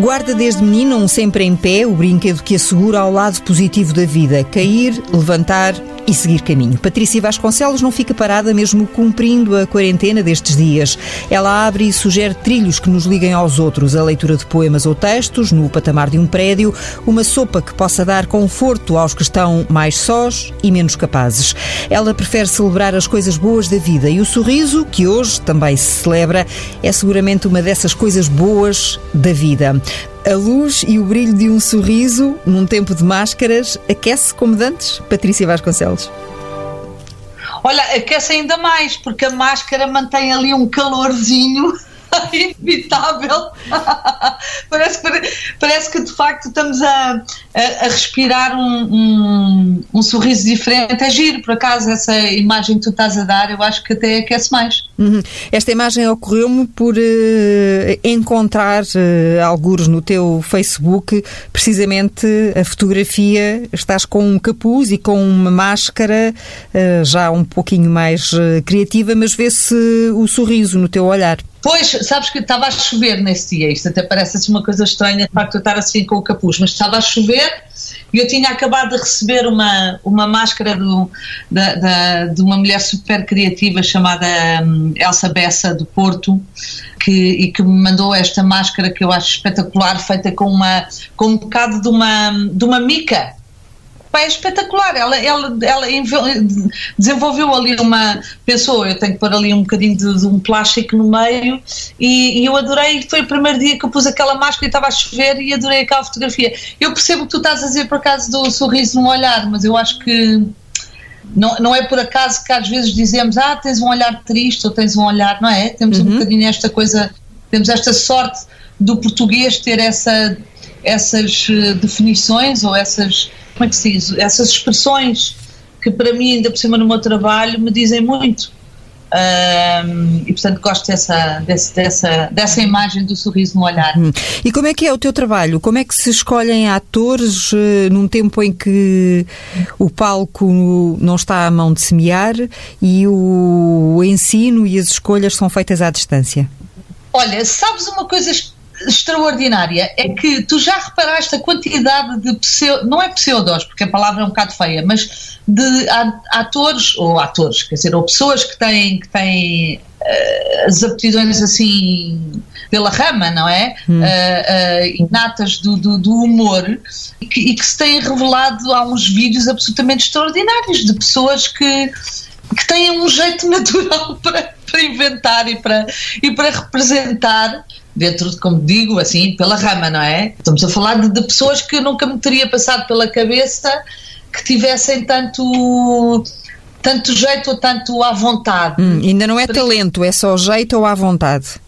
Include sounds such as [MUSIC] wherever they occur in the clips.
Guarda desde menino um sempre em pé, o brinquedo que assegura ao lado positivo da vida. Cair, levantar e seguir caminho. Patrícia Vasconcelos não fica parada mesmo cumprindo a quarentena destes dias. Ela abre e sugere trilhos que nos liguem aos outros, a leitura de poemas ou textos no patamar de um prédio, uma sopa que possa dar conforto aos que estão mais sós e menos capazes. Ela prefere celebrar as coisas boas da vida e o sorriso, que hoje também se celebra, é seguramente uma dessas coisas boas da vida. A luz e o brilho de um sorriso, num tempo de máscaras, aquece como dantes? Patrícia Vasconcelos. Olha, aquece ainda mais, porque a máscara mantém ali um calorzinho [LAUGHS] inevitável. parece, parece que de facto estamos a, a, a respirar um, um, um, sorriso diferente. É giro, por acaso, essa imagem que tu estás a dar, eu acho que até aquece mais. Uhum. Esta imagem ocorreu-me por uh, encontrar uh, no teu Facebook, precisamente a fotografia. Estás com um capuz e com uma máscara uh, já um pouquinho mais criativa, mas vê-se o sorriso no teu olhar. Pois, sabes que estava a chover nesse dia, isto até parece assim uma coisa estranha, de facto, eu estar assim com o capuz, mas estava a chover e eu tinha acabado de receber uma, uma máscara do, da, da, de uma mulher super criativa chamada um, Elsa Bessa, do Porto, que, e que me mandou esta máscara que eu acho espetacular, feita com, uma, com um bocado de uma, de uma mica Pá, é espetacular. Ela, ela, ela desenvolveu ali uma. Pensou, eu tenho que pôr ali um bocadinho de, de um plástico no meio e, e, eu adorei. Foi o primeiro dia que eu pus aquela máscara e estava a chover e adorei aquela fotografia. Eu percebo que tu estás a dizer por acaso do sorriso no olhar, mas eu acho que. Não, não é por acaso que às vezes dizemos, ah, tens um olhar triste ou tens um olhar, não é? Temos uhum. um bocadinho esta coisa, temos esta sorte do português ter essa, essas eh, definições ou essas como é que se diz, essas expressões que para mim, ainda por cima no meu trabalho, me dizem muito. Um, e portanto gosto dessa, desse, dessa, dessa imagem do sorriso no olhar. Hum. E como é que é o teu trabalho? Como é que se escolhem atores uh, num tempo em que o palco não está à mão de semear e o, o ensino e as escolhas são feitas à distância? Olha, sabes uma coisa extraordinária é que tu já reparaste a quantidade de pseudo, não é pseudos, porque a palavra é um bocado feia, mas de atores, ou atores, quer dizer, ou pessoas que têm, que têm uh, as aptidões assim pela rama, não é? Hum. Uh, uh, inatas do, do, do humor e que, e que, se têm revelado há uns vídeos absolutamente extraordinários de pessoas que, que têm um jeito [LAUGHS] natural para, para inventar e para, e para representar dentro de, como digo, assim, pela rama, não é? Estamos a falar de, de pessoas que nunca me teria passado pela cabeça que tivessem tanto tanto jeito ou tanto à vontade. Hum, ainda não é talento, é só jeito ou à vontade.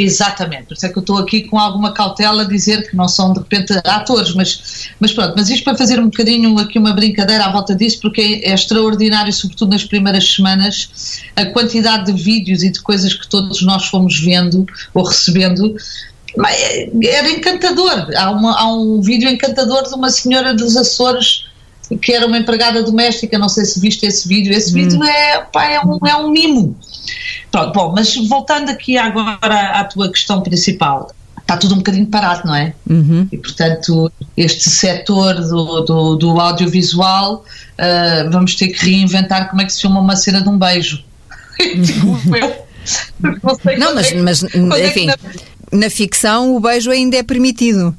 Exatamente, por isso é que eu estou aqui com alguma cautela a dizer que não são de repente atores, mas, mas pronto, mas isto para fazer um bocadinho aqui uma brincadeira à volta disso, porque é, é extraordinário, sobretudo nas primeiras semanas, a quantidade de vídeos e de coisas que todos nós fomos vendo ou recebendo. É, era encantador. Há, uma, há um vídeo encantador de uma senhora dos Açores que era uma empregada doméstica, não sei se viste esse vídeo. Esse hum. vídeo é, pá, é, um, é um mimo Pronto, bom, mas voltando aqui agora à tua questão principal, está tudo um bocadinho parado, não é? Uhum. E portanto, este setor do, do, do audiovisual, uh, vamos ter que reinventar como é que se chama uma cena de um beijo. [LAUGHS] não, mas, mas é enfim, na... na ficção o beijo ainda é permitido.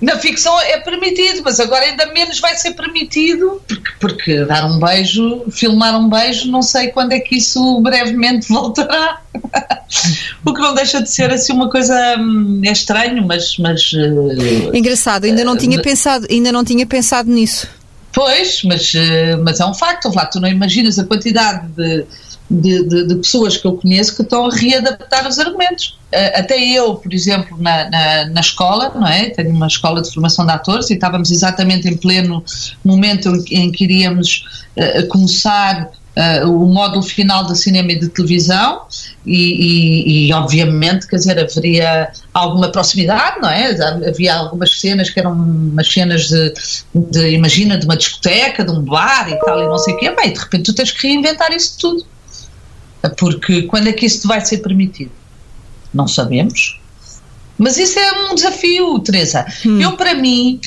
Na ficção é permitido, mas agora ainda menos vai ser permitido, porque, porque dar um beijo, filmar um beijo, não sei quando é que isso brevemente voltará. [LAUGHS] o que não deixa de ser assim uma coisa hum, é estranho, mas. mas uh, Engraçado, ainda não tinha uh, pensado, ainda não tinha pensado nisso. Pois, mas, uh, mas é um facto, lá, tu não imaginas a quantidade de de, de, de, pessoas que eu conheço que estão a readaptar os argumentos. Uh, até eu, por exemplo, na, na, na, escola, não é? Tenho uma escola de formação de atores e estávamos exatamente em pleno momento em que iríamos uh, começar Uh, o módulo final de cinema e de televisão e, e, e, obviamente, quer dizer, haveria alguma proximidade, não é? Havia algumas cenas que eram umas cenas de, de imagina, de uma discoteca, de um bar e tal e não sei o quê, bem, de repente tu tens que reinventar isso tudo. Porque quando é que isso vai ser permitido? Não sabemos. Mas isso é um desafio, Teresa. Hum. Eu, para mim,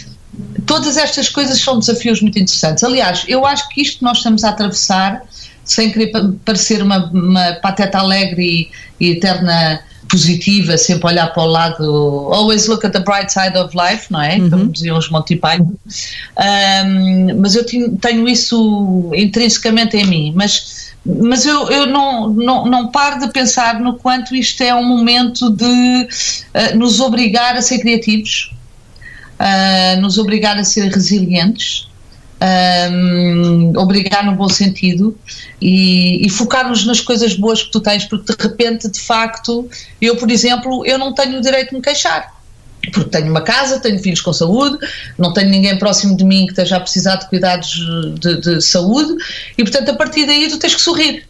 todas estas coisas são desafios muito interessantes. Aliás, eu acho que isto que nós estamos a atravessar, sem querer parecer uma, uma pateta alegre e, e eterna positiva, sempre olhar para o lado, always look at the bright side of life, não é? Uhum. Como diziam os Monty Python. Um, mas eu tenho, tenho, isso intrinsecamente em mim, mas, mas eu, eu não, não, não paro de pensar no quanto isto é um momento de uh, nos obrigar a ser criativos, uh, nos obrigar a ser resilientes, um, obrigar no bom sentido e, e focar-nos nas coisas boas que tu tens, porque de repente, de facto, eu, por exemplo, eu não tenho o direito de me queixar. Porque tenho uma casa, tenho filhos com saúde, não tenho ninguém próximo de mim que esteja a precisar de cuidados de, de saúde, e portanto, a partir daí, tu tens que sorrir.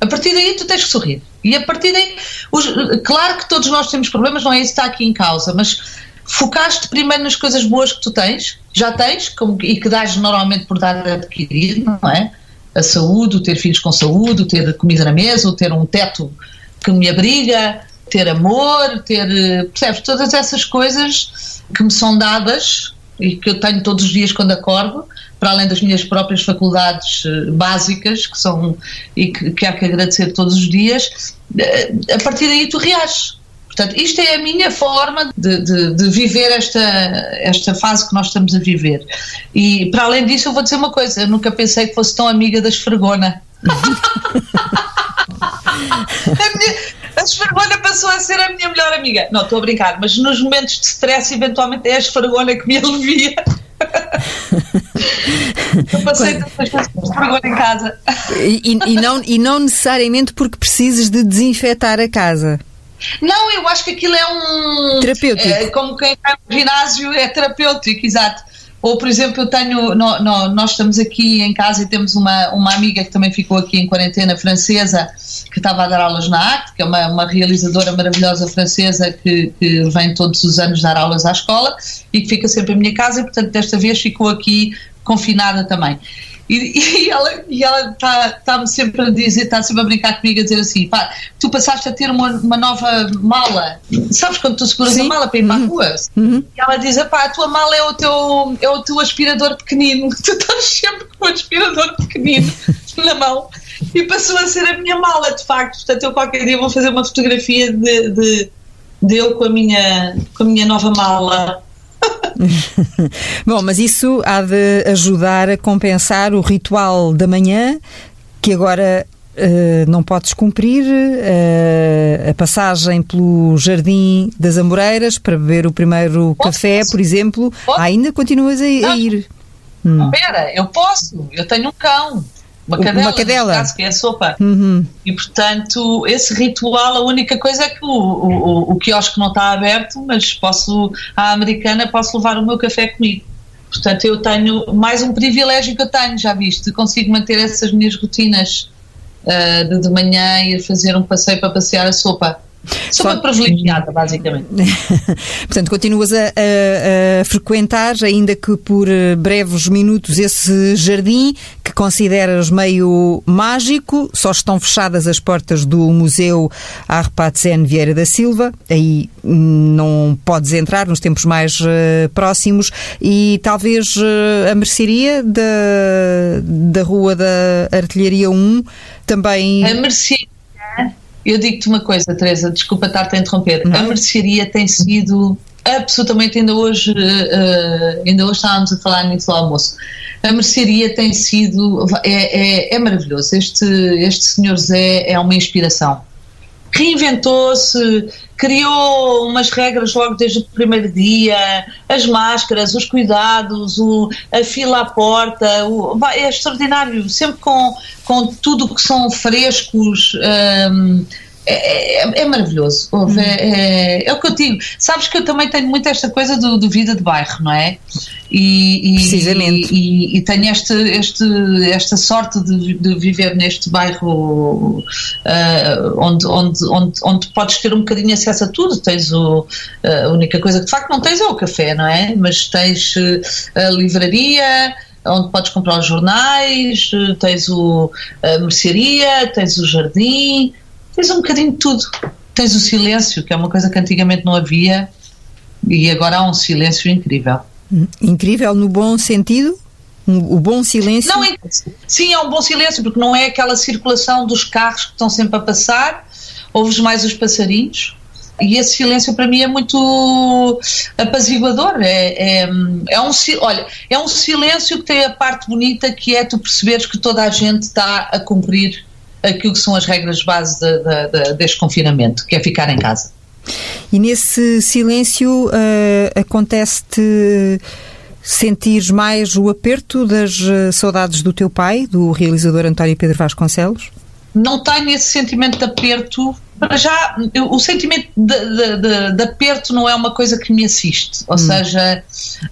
A partir daí tu tens que sorrir. E a partir daí, os, claro que todos nós temos problemas, não é isso que está aqui em causa, mas focaste primeiro nas coisas boas que tu tens, já tens, como, e que dás normalmente por dar adquirido, não é? A saúde, o ter filhos com saúde, o ter comida na mesa, o ter um teto que me abriga, ter amor, ter. Percebes? Todas essas coisas que me são dadas e que eu tenho todos os dias quando acordo, para além das minhas próprias faculdades eh, básicas, que são e que, que há que agradecer todos os dias, eh, a partir daí tu reages. Portanto, isto é a minha forma de, de, de, viver esta, esta fase que nós estamos a viver. E, para além disso, eu vou dizer uma coisa: eu nunca pensei que fosse tão amiga da esfregona. [LAUGHS] [LAUGHS] a, minha, a passou a ser a minha melhor amiga. Não, estou a brincar, mas nos momentos de stress, eventualmente é a esfregona que me alivia. [LAUGHS] Eu passei tantas vezes esfregona em casa. E, e, não, e não necessariamente porque precises de desinfetar a casa. Não, eu acho que aquilo é um. Terapêutico. É, como quem vai no ginásio é terapêutico, exato. Ou, por exemplo, eu tenho. No, no, nós estamos aqui em casa e temos uma, uma amiga que também ficou aqui em quarentena, francesa, que estava a dar aulas na arte, que é uma, uma realizadora maravilhosa francesa que, que vem todos os anos dar aulas à escola e que fica sempre em minha casa e, portanto, desta vez ficou aqui confinada também. E, e ela e ela está-me tá sempre a dizer, está sempre a brincar comigo, a dizer assim: pá, tu passaste a ter uma, uma nova mala. Sabes quando tu seguras Sim. a mala para ir para a uhum. rua? Uhum. E ela diz: pá, a tua mala é o teu, é o teu aspirador pequenino. [LAUGHS] Tu estás sempre com o aspirador pequenino [LAUGHS] na mão. E passou a ser a minha mala, de facto. Portanto, eu qualquer dia vou fazer uma fotografia de, de, de eu com a minha, com a minha nova mala [LAUGHS] Bom, mas isso há de ajudar a compensar o ritual da manhã que agora uh, não podes cumprir, uh, a passagem pelo Jardim das Amoreiras para beber o primeiro posso, café, por exemplo, posso? ainda continuas a, a ir. Hum. Espera, eu posso, eu tenho um cão uma cadela, uma cadela. Caso, que é a sopa. Uhum. E portanto, esse ritual, a única coisa é que o, o, o quiosque não está aberto, mas posso, à americana, posso levar o meu café comigo. Portanto, eu tenho mais um privilégio que eu tenho, já viste, consigo manter essas minhas rotinas uh, de, de manhã ir fazer um passeio para passear a sopa. Sou uma privilegiada, basicamente. [LAUGHS] Portanto, continuas a, a, a, frequentar, ainda que por eh, breves minutos, esse jardim que consideras meio mágico. Só estão fechadas as portas do Museu Arpatzen Vieira da Silva. Aí não podes entrar nos tempos mais uh, próximos. E talvez uh, a mercearia da, da Rua da Artilharia 1 também. A mercearia eu digo-te uma coisa, Teresa, desculpa estar-te a interromper. Não. A mercearia tem sido absolutamente, ainda hoje, uh, ainda hoje estávamos a falar nisso ao almoço. A mercearia tem sido, é, é, é maravilhoso. Este, este senhor Zé é uma inspiração. Reinventou-se, criou umas regras logo desde o primeiro dia, as máscaras, os cuidados, o, a fila à porta, o, é extraordinário, sempre com, com tudo que são frescos. Um, é, é, é, maravilhoso. Hum. É, é, é, o que eu digo. Sabes que eu também tenho muito esta coisa do, do vida de bairro, não é? E, e Precisamente. E, e, tenho este, este, esta sorte de, de viver neste bairro uh, onde, onde, onde, onde podes ter um bocadinho acesso a tudo. Tens o, uh, a única coisa que de facto não tens é o café, não é? Mas tens uh, a livraria onde podes comprar os jornais, tens o, a mercearia, tens o jardim, tens um bocadinho de tudo. Tens o silêncio, que é uma coisa que antigamente não havia. E agora há um silêncio incrível. Incrível no bom sentido? O bom silêncio? Não, sim, é um bom silêncio, porque não é aquela circulação dos carros que estão sempre a passar, ouves mais os passarinhos. E esse silêncio para mim é muito apaziguador. É, é, é, um, olha, é um silêncio que tem a parte bonita que é tu perceberes que toda a gente está a cumprir aquilo que são as regras base de, de, de, deste confinamento, que é ficar em casa. E nesse silêncio uh, acontece-te sentires mais o aperto das uh, saudades do teu pai, do realizador António Pedro Vasconcelos? Não tenho esse sentimento de aperto. Para já, eu, o sentimento de, de, de, aperto não é uma coisa que me assiste. Ou hum. seja,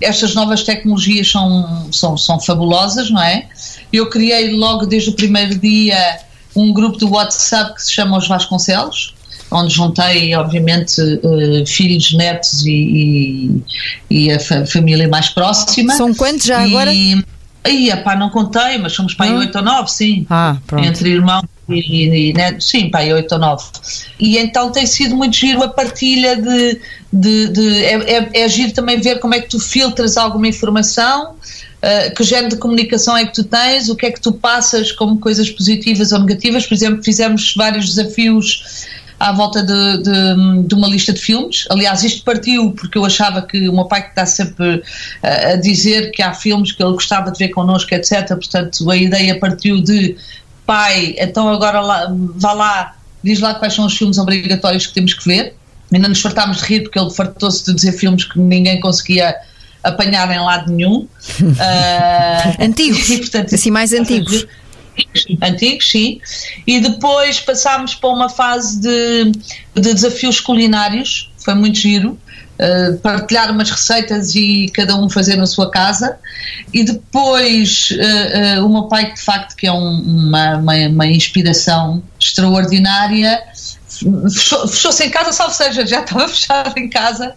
estas novas tecnologias são, são, são fabulosas, não é? Eu criei logo desde o primeiro dia um grupo de WhatsApp que se chama Os Vasconcelos, onde juntei, obviamente, uh, filhos, netos e, e, e a fa família mais próxima. São quantos já e, agora? Aí, pá, não contei, mas somos para aí oito ou nove, sim. Ah, pronto. Entre irmãos e, e netos, sim, aí oito ou nove. E então tem sido muito giro a partilha de. de, de é, é, é giro também ver como é que tu filtras alguma informação. Uh, que género de comunicação é que tu tens, o que é que tu passas como coisas positivas ou negativas. Por exemplo, fizemos vários desafios à volta de, de, de, uma lista de filmes. Aliás, isto partiu porque eu achava que o meu pai que está sempre a, a dizer que há filmes que ele gostava de ver connosco, etc. Portanto, a ideia partiu de pai, então agora lá, vá lá, diz lá quais são os filmes obrigatórios que temos que ver. Ainda nos fartámos de rir porque ele fartou-se de dizer filmes que ninguém conseguia apanhar em lado nenhum. uh, [LAUGHS] antigos, e, portanto, assim mais antigos. antigos, sim, e depois passámos para uma fase de, de desafios culinários, foi muito giro, uh, partilhar umas receitas e cada um fazer na sua casa, e depois uh, uh, o meu pai, de facto, que é um, uma, uma, uma, inspiração extraordinária, fechou-se fechou em casa, salvo seja, já estava [LAUGHS] fechado em casa,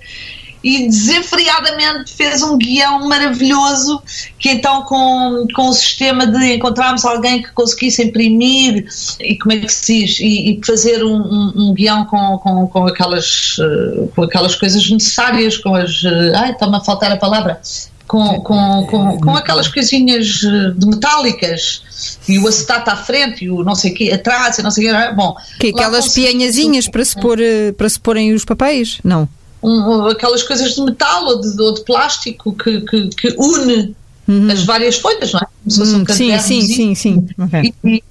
e desenfreadamente fez um guião maravilhoso que então com, com o sistema de encontrarmos alguém que conseguisse imprimir e como é que se diz e, e fazer um, um, um, guião com, com, com, aquelas, uh, com aquelas coisas necessárias com as uh, ai está-me a faltar a palavra com, com, com, com aquelas coisinhas eh, de metálicas e o acetato à frente e o não sei o quê atrás e não sei o quê. Bom, que aquelas pianhazinhas para se, pôr, para se porem os papéis? Não um, aquelas coisas de metal ou de, ou de plástico que, que, que une uhum. as várias folhas, não é? Uhum, um sim, sim, sim, sim, okay. e, e,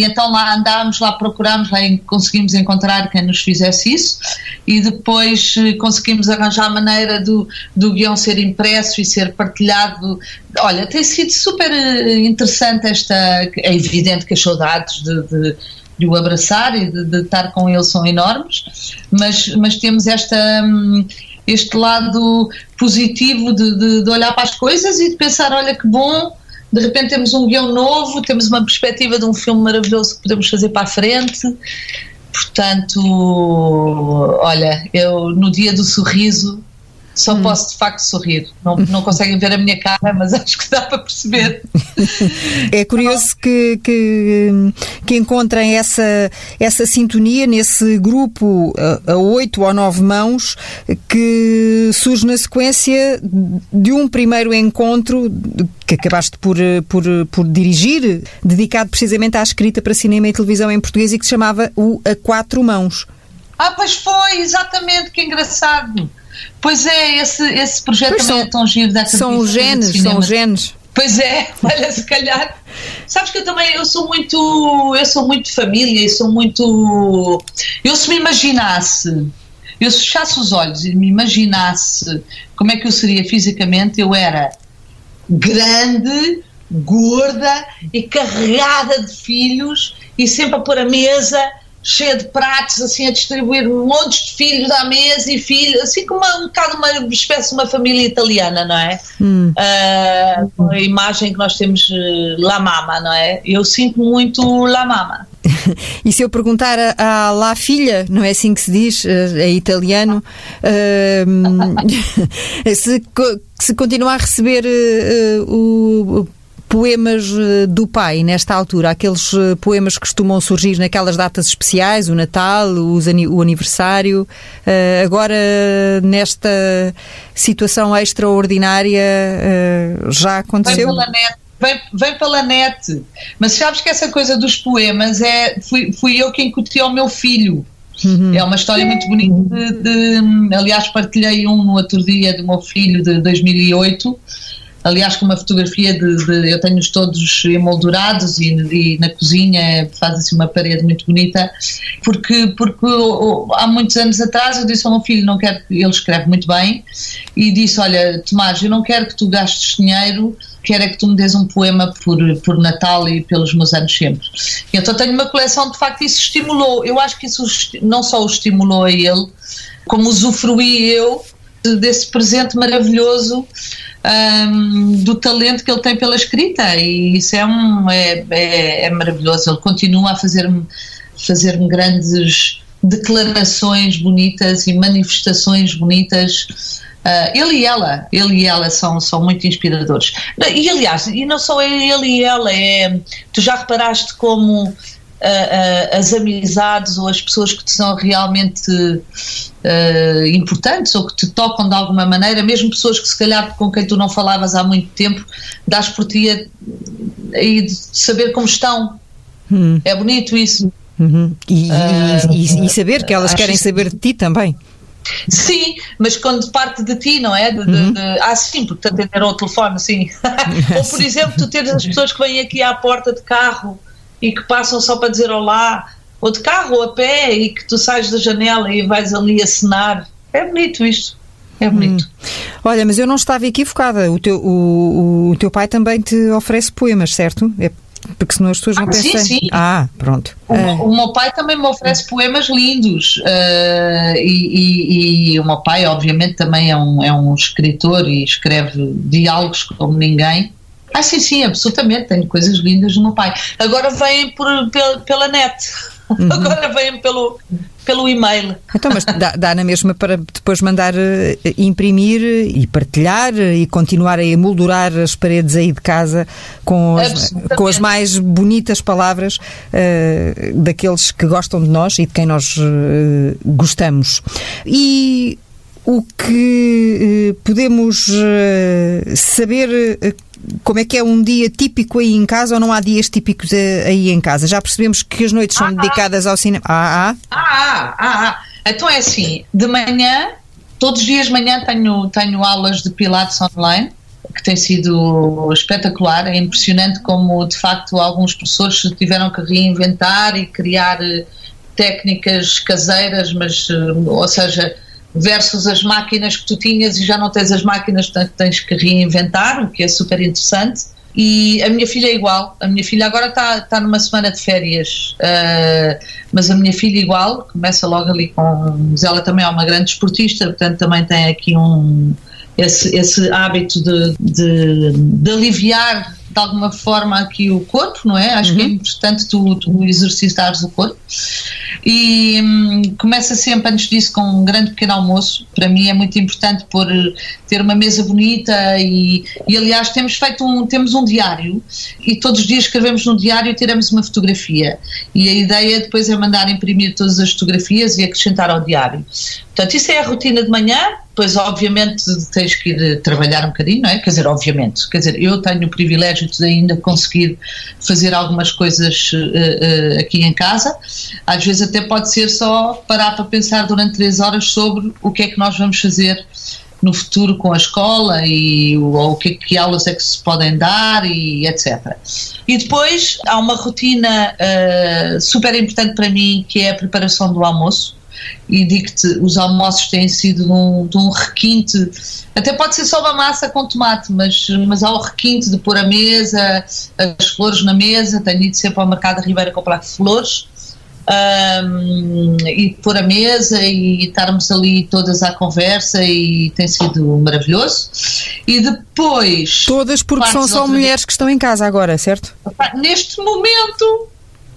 e, então lá andámos, lá procurámos, lá conseguimos encontrar quem nos fizesse isso e depois eh, conseguimos arranjar a maneira do, do guião ser impresso e ser partilhado. Olha, tem sido super eh, interessante esta. É evidente que as saudades de, de de o abraçar e de, de, estar com ele são enormes, mas, mas temos esta, hum, este lado positivo de, de, de, olhar para as coisas e de pensar: olha que bom, de repente temos um guião novo, temos uma perspectiva de um filme maravilhoso que podemos fazer para a frente. Portanto, olha, eu no dia do sorriso só hum. posso de facto sorrir. Não, não conseguem ver a minha cara, mas [LAUGHS] acho que dá para perceber. É curioso que, que, que encontrem essa, essa sintonia nesse grupo a, oito ou nove mãos que surge na sequência de um primeiro encontro que acabaste por, por, por dirigir, dedicado precisamente à escrita para cinema e televisão em português e que se chamava o A Quatro Mãos. Ah, pois foi, exatamente, que engraçado. Pois é, esse, esse projeto pois também são, é tão giro da São os genes, são os genes. Pois é, [LAUGHS] olha, se calhar. Sabes que eu também eu sou muito. Eu sou muito família e sou muito. Eu se me imaginasse, eu se fechasse os olhos e me imaginasse como é que eu seria fisicamente, eu era grande, gorda e carregada de filhos e sempre a pôr a mesa cheia de pratos, assim, a distribuir montes de filhos à mesa e filhos, assim como uma, um bocado uma espécie de uma família italiana, não é? Hum. Uh, a imagem que nós temos, uh, La Mama, não é? Eu sinto muito La Mama. [LAUGHS] e se eu perguntar à La Filha, não é assim que se diz, uh, é italiano, uh, [LAUGHS] [LAUGHS] se, se continuar a receber o poemas eh, do pai nesta altura, aqueles eh, poemas que costumam surgir naquelas datas especiais, o Natal, o aniversário, eh, agora nesta situação extraordinária já aconteceu? Vem pela net, vem, vem pela net, mas sabes que essa coisa dos poemas é fui, fui eu quem incuti ao meu filho. Uhum. É uma história muito bonita. De, de, aliás, partilhei um no outro dia do meu filho de 2008 aliás com uma fotografia de, de eu tenho-os todos emoldurados e, e, na cozinha faz assim uma parede muito bonita, porque, porque há muitos anos atrás eu disse ao meu filho, não quero ele escreve muito bem, e disse, olha Tomás, eu não quero que tu gastes dinheiro, quero é que tu me des um poema por, por Natal e pelos meus anos sempre. Então tenho uma coleção, de facto isso estimulou, eu acho que isso não só o estimulou a ele, como usufruí eu desse presente maravilhoso um, do talento que ele tem pela escrita e isso é, um, é, é, é maravilhoso. Ele continua a fazer-me fazer grandes declarações bonitas e manifestações bonitas. Uh, ele e ela, ele e ela são, são muito inspiradores. E aliás, e não só ele e ela, é, tu já reparaste como as amizades ou as pessoas que te são realmente uh, importantes ou que te tocam de alguma maneira, mesmo pessoas que se calhar com quem tu não falavas há muito tempo, dás por ti a, de saber como estão. Hum. É bonito isso. Uhum. E, uh, e, e, saber que elas querem saber de ti também. Sim, mas quando parte de ti, não é? De, uhum. de, de, ah, sim, porque te atenderam ao telefone, sim. [LAUGHS] Ou, por [LAUGHS] exemplo, tu teres as pessoas que vêm aqui à porta de carro e que passam só para dizer olá, ou de carro ou a pé, e que tu sais da janela e vais ali acenar. É bonito isto. É bonito. Hum. Olha, mas eu não estava equivocada. O teu, o, o, teu pai também te oferece poemas, certo? É porque senão as pessoas não ah, pensam. Sim, sim. Ah, pronto. O, é. o, meu pai também me oferece poemas lindos. Uh, e, e, e, o meu pai, obviamente, também é um, é um escritor e escreve diálogos como ninguém. Ah, sim, sim, absolutamente. Tenho coisas lindas do meu pai. Agora vêm por, pela, pela net. Uhum. [LAUGHS] Agora vêm pelo, pelo e-mail. Então, mas dá, dá, na mesma para depois mandar uh, imprimir e partilhar e continuar a emoldurar as paredes aí de casa com as, com as mais bonitas palavras uh, daqueles que gostam de nós e de quem nós uh, gostamos. E o que podemos saber como é que é um dia típico aí em casa ou não há dias típicos eh, aí em casa? Já percebemos que as noites são ah, dedicadas ao cinema. Ah, ah. Ah, ah, ah. Então é assim, de manhã, todos os dias de manhã tenho, tenho aulas de Pilates online que tem sido espetacular. É impressionante como, de facto, alguns professores tiveram que reinventar e criar eh, técnicas caseiras, mas, eh, ou seja, versus as máquinas que tu tinhas e já não tens as máquinas, portanto tens que reinventar, o que é super interessante. E a minha filha é igual, a minha filha agora está tá numa semana de férias, uh, mas a minha filha igual, começa logo ali com. Mas ela também é uma grande esportista, portanto também tem aqui um. Esse, esse hábito de, de, de aliviar de alguma forma aqui o corpo, não é? Acho uhum. que é uhum. importante tu, tu exercitares o corpo. E hum, começa sempre antes disso com um grande pequeno almoço. Para mim é muito importante por ter uma mesa bonita e, e aliás temos feito um, temos um diário e todos os dias escrevemos no diário e tiramos uma fotografia. E a ideia depois é mandar imprimir todas as fotografias e acrescentar ao diário. Portanto, isso é a rotina de manhã, depois obviamente tens que ir trabalhar um bocadinho, não é? Quer dizer, obviamente, quer dizer, eu tenho o privilégio de ainda conseguir fazer algumas coisas uh, uh, aqui em casa, às vezes até pode ser só parar para pensar durante três horas sobre o que é que nós vamos fazer no futuro com a escola e ou o que, que aulas é que se podem dar e etc. E depois há uma rotina uh, super importante para mim que é a preparação do almoço e digo-te, os almoços têm sido de um, de um, requinte, até pode ser só uma massa com tomate, mas, mas há o requinte de pôr a mesa, as flores na mesa, tenho ido sempre ao mercado da Ribeira comprar flores um, e pôr a mesa e estarmos ali todas à conversa e tem sido maravilhoso. E depois. Todas porque são só mulheres que estão em casa agora, certo? Neste momento,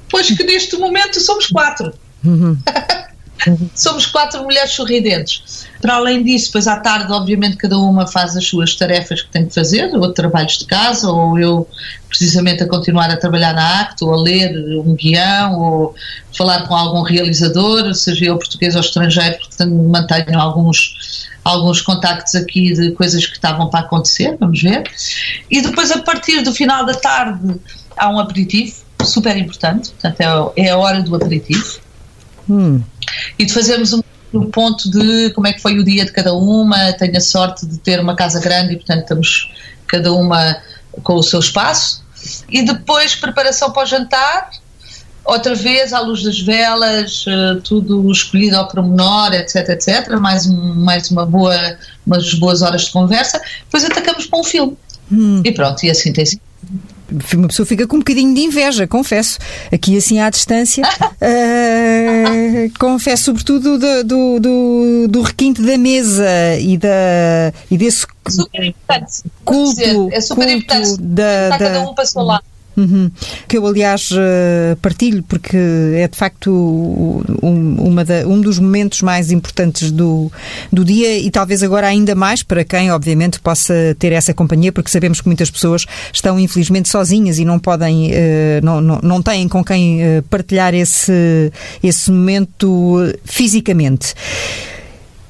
pois que neste momento somos quatro. Uhum. [LAUGHS] [LAUGHS] somos quatro mulheres sorridentes. Para além disso, depois à tarde, obviamente, cada uma faz as suas tarefas que tem que fazer, ou trabalhos de casa, ou eu precisamente a continuar a trabalhar na ACT, ou a ler um guião, ou falar com algum realizador, seja eu português ou estrangeiro, portanto mantenho alguns, alguns contactos aqui de coisas que estavam para acontecer, vamos ver. E depois, a partir do final da tarde, há um aperitivo, super importante, portanto é, é a hora do aperitivo. Hum. E de fazermos um no ponto de como é que foi o dia de cada uma. Tenho a sorte de ter uma casa grande e, portanto, estamos cada uma com o seu espaço. E depois, preparação para o jantar, outra vez à luz das velas, eh, tudo escolhido ao pormenor, etc, etc. Mais, um, mais uma boa, umas boas horas de conversa. Depois atacamos para um filme. Hum. E pronto, e assim tem sido uma pessoa fica com um bocadinho de inveja, confesso. Aqui, assim, à distância, uh, [LAUGHS] confesso, sobretudo, do, do, do, do, requinte da mesa e, da, e desse culto, é super culto importante. Da, da, cada um passou lá. Uhum. Que eu, aliás, eh, partilho, porque é de facto um, da, um dos momentos mais importantes do, do dia e talvez agora ainda mais para quem, obviamente, possa ter essa companhia, porque sabemos que muitas pessoas estão, infelizmente, sozinhas e não podem, eh, não, não, não têm com quem eh, partilhar esse, esse momento fisicamente.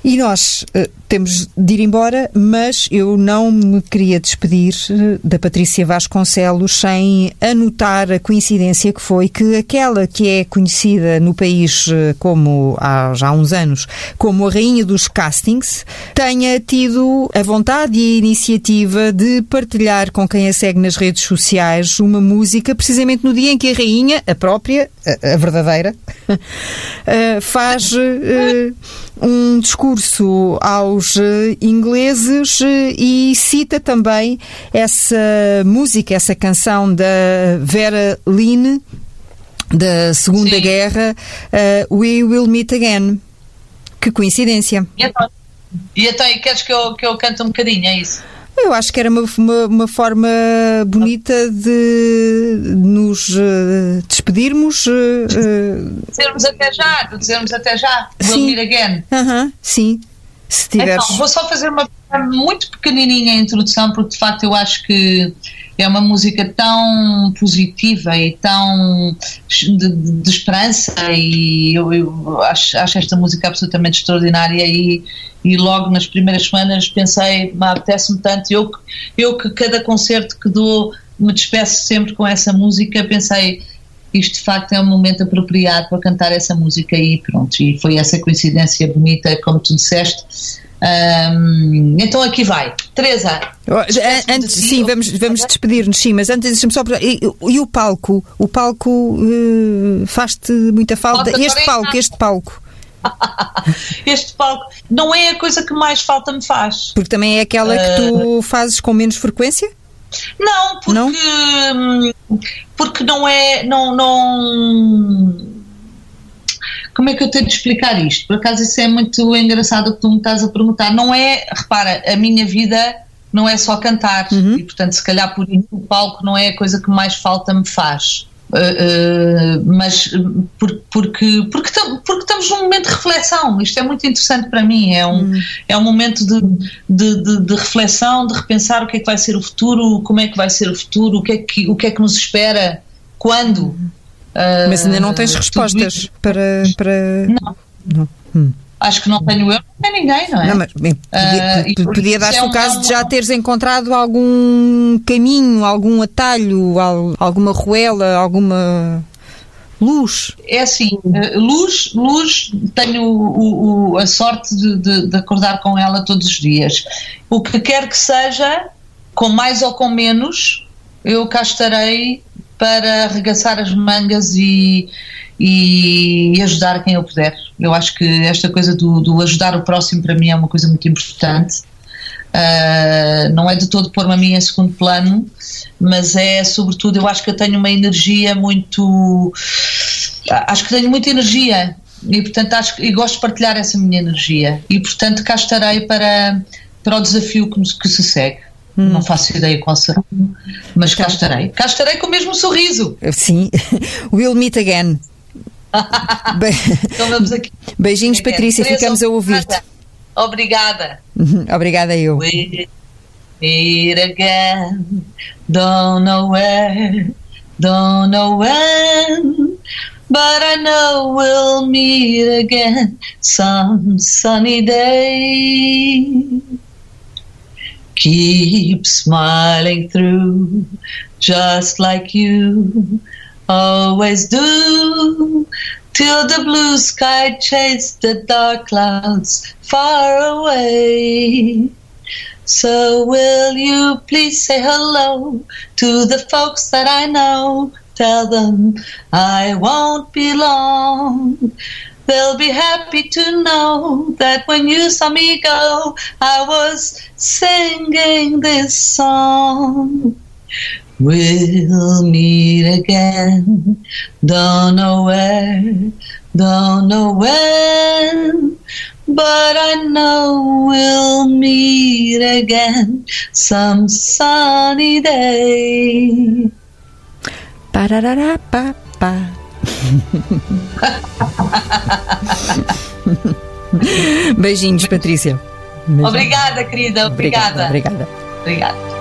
E nós temos de ir embora, mas eu não me queria despedir uh, da Patrícia Vasconcelos sem anotar a coincidência que foi que aquela que é conhecida no país uh, como há já uns anos como a rainha dos castings tenha tido a vontade e a iniciativa de partilhar com quem a segue nas redes sociais uma música precisamente no dia em que a rainha, a própria, a, a verdadeira, [LAUGHS] faz um discurso aos eh, ingleses eh, e cita também essa música, essa canção da Vera Lynn da Segunda Sim. Guerra, uh, We Will Meet Again. Que coincidência. E então, e então queres que eu, que eu cante um bocadinho, é isso? Eu acho que era uma, uma, uma forma bonita de nos uh, despedirmos. Uh, dizermos até já, dizermos até já. Sim. We'll meet again. Uh -huh, sim. Se tiveres... Então, vou só fazer uma muito pequenininha introdução, porque de facto eu acho que é uma música tão positiva e tão de, de, esperança e eu, eu acho, acho, esta música absolutamente extraordinária e, e logo nas primeiras semanas pensei, apetece-me tanto, eu, eu que cada concerto que dou me despeço sempre com essa música, pensei isto de facto é um momento apropriado para cantar essa música e pronto, e foi essa coincidência bonita, como tu disseste, um, então aqui vai. Teresa. Antes, sim, vamos, vamos despedir-nos, sim, mas antes deixa-me só. E, e, o palco? O palco uh, faz-te muita falta? falta este palco, este palco. [LAUGHS] este palco não é a coisa que mais falta me faz. Porque também é aquela que tu fazes com menos frequência? Não, porque não, hum, porque não é. Não, não como é que eu tenho de explicar isto? Por acaso isso é muito engraçado que tu me estás a perguntar. Não é, repara, a minha vida não é só cantar uhum. e portanto se calhar por isso o palco não é a coisa que mais falta me faz. Uh, uh, mas por, porque, porque, porque estamos num momento de reflexão, isto é muito interessante para mim, é um, uhum. é um momento de, de, de, de, reflexão, de repensar o que é que vai ser o futuro, como é que vai ser o futuro, o que é que, o que, é que nos espera, quando. Uhum. Mas ainda não tens ah, respostas para, para. Não. não. Hum. Acho que não tenho eu, não tem ninguém, não é? Não, mas bem, podia, uh, podia dar-se é o caso de já teres encontrado algum caminho, algum atalho, alguma ruela, alguma luz. É assim, eh, luz, luz, tenho o, o, a sorte de, de, de, acordar com ela todos os dias. O que quer que seja, com mais ou com menos, eu cá estarei para arregaçar as mangas e, e ajudar quem eu puder. Eu acho que esta coisa do, do ajudar o próximo para mim é uma coisa muito importante. Uh, não é de todo pôr-me a mim em segundo plano, mas é sobretudo, eu acho que eu tenho uma energia muito. Acho que tenho muita energia e, portanto, acho e gosto de partilhar essa minha energia. E, portanto, cá estarei para, para o desafio que, que se segue. Hum. Não faço ideia qual será, mas cá estarei. Cá estarei com o mesmo sorriso. Sim, [LAUGHS] we'll meet again. [LAUGHS] Be... Então vamos aqui. Beijinhos, Patrícia, Teresa, ficamos a ouvir-te. Obrigada. [LAUGHS] Obrigada eu. We meet again, don't know where, don't know when, but I know we'll meet again some sunny day. Keep smiling through, just like you always do, till the blue sky chase the dark clouds far away. So will you please say hello to the folks that I know? Tell them I won't be long. They'll be happy to know that when you saw me go, I was singing this song. We'll meet again, don't know where, don't know when, but I know we'll meet again some sunny day. Pá. Beijinhos, Patrícia. Beijinhos. Obrigada, querida, obrigada. Obrigada. Obrigada.